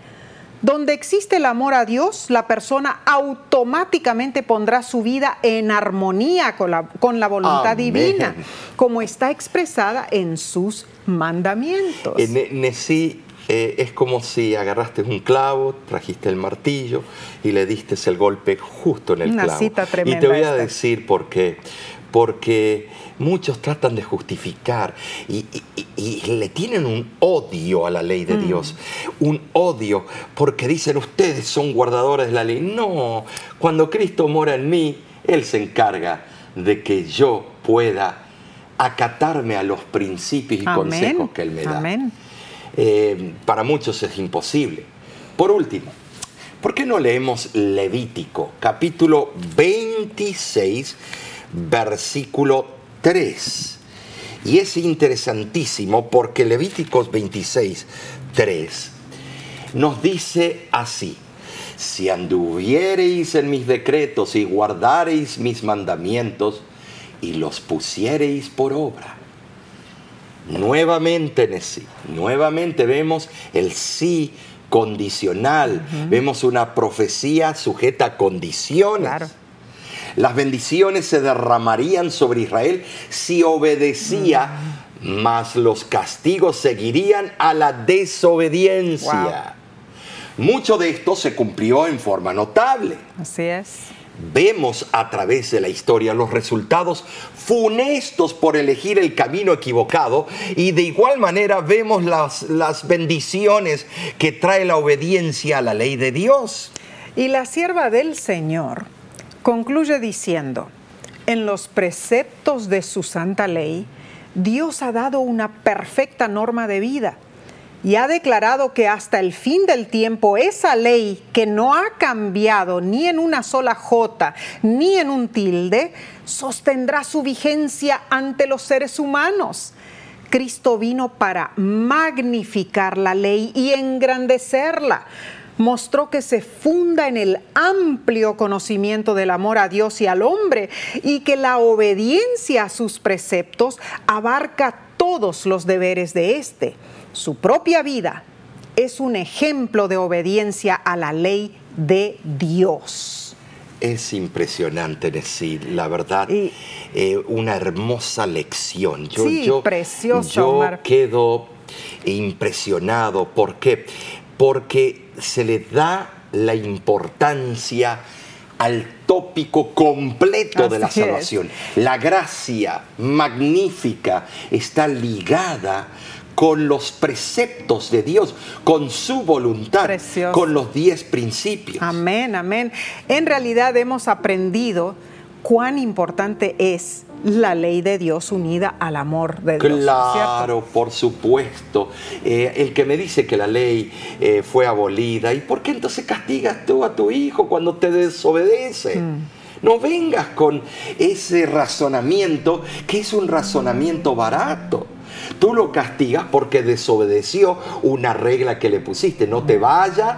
Speaker 1: Donde existe el amor a Dios, la persona automáticamente pondrá su vida en armonía con la, con la voluntad
Speaker 2: Amén.
Speaker 1: divina, como está expresada en sus mandamientos.
Speaker 2: Eh, Ne- Nesí, eh, es como si agarraste un clavo, trajiste el martillo y le diste el golpe justo en el
Speaker 1: Una
Speaker 2: clavo.
Speaker 1: cita
Speaker 2: y
Speaker 1: tremenda
Speaker 2: te voy a
Speaker 1: esta.
Speaker 2: decir por qué. Porque muchos tratan de justificar y, y- y- y le tienen un odio a la ley
Speaker 1: Mm.
Speaker 2: de Dios. Un odio porque dicen ustedes son guardadores de la ley. No, cuando Cristo mora en mí, Él se encarga de que yo pueda acatarme a los principios y
Speaker 1: Amén.
Speaker 2: consejos que Él me da.
Speaker 1: Amén.
Speaker 2: Eh, para muchos es imposible. Por último, ¿por qué no leemos Levítico, capítulo 26, versículo 3? Y es interesantísimo porque Levíticos 26, 3 nos dice así, si anduviereis en mis decretos y guardareis mis mandamientos y los pusiereis por obra. Nuevamente, Nesí, nuevamente vemos el sí condicional, vemos una profecía sujeta a condiciones.
Speaker 1: Claro.
Speaker 2: Las bendiciones se derramarían sobre Israel si obedecía, mas los castigos seguirían a la desobediencia. Mucho de esto se cumplió en forma notable.
Speaker 1: Así es.
Speaker 2: Vemos a través de la historia los resultados funestos por elegir el camino equivocado y de igual manera vemos las, las bendiciones que trae la obediencia a la ley de Dios.
Speaker 1: Y la sierva del Señor concluye diciendo, en los preceptos de su santa ley, Dios ha dado una perfecta norma de vida y ha declarado que hasta el fin del tiempo esa ley que no ha cambiado ni en una sola jota ni en un tilde, sostendrá su vigencia ante los seres humanos. Cristo vino para magnificar la ley y engrandecerla mostró que se funda en el amplio conocimiento del amor a Dios y al hombre y que la obediencia a sus preceptos abarca todos los deberes de éste. Su propia vida es un ejemplo de obediencia a la ley de Dios.
Speaker 2: Es impresionante decir, la verdad,
Speaker 1: Y-
Speaker 2: eh, una hermosa lección. Yo,
Speaker 1: Sí,
Speaker 2: yo,
Speaker 1: precioso,
Speaker 2: yo
Speaker 1: Omar.
Speaker 2: quedo impresionado. ¿Por qué? Porque se le da la importancia al tópico completo de la
Speaker 1: es.
Speaker 2: salvación. La gracia magnífica está ligada con los preceptos de Dios, con su voluntad,
Speaker 1: Precioso.
Speaker 2: con los diez principios.
Speaker 1: Amén, amén. En realidad hemos aprendido cuán importante es la ley de Dios unida al amor de Dios. ¿cierto?
Speaker 2: Claro, por supuesto. Eh, el que me dice que la ley eh, fue abolida, ¿y por qué entonces castigas tú a tu hijo cuando te desobedece?
Speaker 1: Mm.
Speaker 2: No vengas con ese razonamiento que es un razonamiento barato. Tú lo castigas porque desobedeció una regla que le pusiste. No te vayas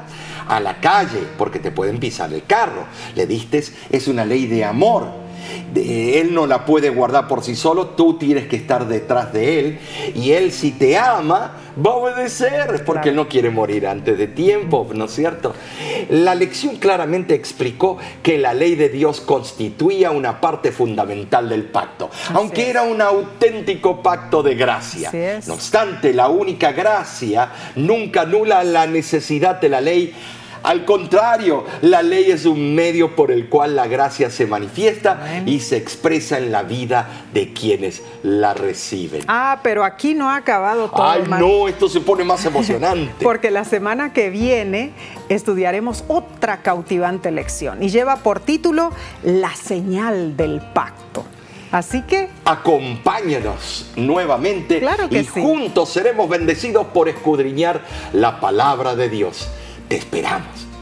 Speaker 2: a la calle porque te pueden pisar el carro. Le diste, es una ley de amor. Él no la puede guardar por sí solo, tú tienes que estar detrás de él. Y él si te ama, va a obedecer porque él no quiere morir antes de tiempo, ¿no es cierto? La lección claramente explicó que la ley de Dios constituía una parte fundamental del pacto, aunque
Speaker 1: es.
Speaker 2: era un auténtico pacto de gracia. No obstante, la única gracia nunca anula la necesidad de la ley. Al contrario, la ley es un medio por el cual la gracia se manifiesta
Speaker 1: Amén.
Speaker 2: y se expresa en la vida de quienes la reciben.
Speaker 1: Ah, pero aquí no ha acabado todo.
Speaker 2: Ay, no, esto se pone más emocionante.
Speaker 1: Porque la semana que viene estudiaremos otra cautivante lección y lleva por título La señal del pacto. Así que
Speaker 2: Acompáñanos nuevamente
Speaker 1: Claro que
Speaker 2: y
Speaker 1: sí.
Speaker 2: juntos seremos bendecidos por escudriñar la palabra de Dios. Esperamos.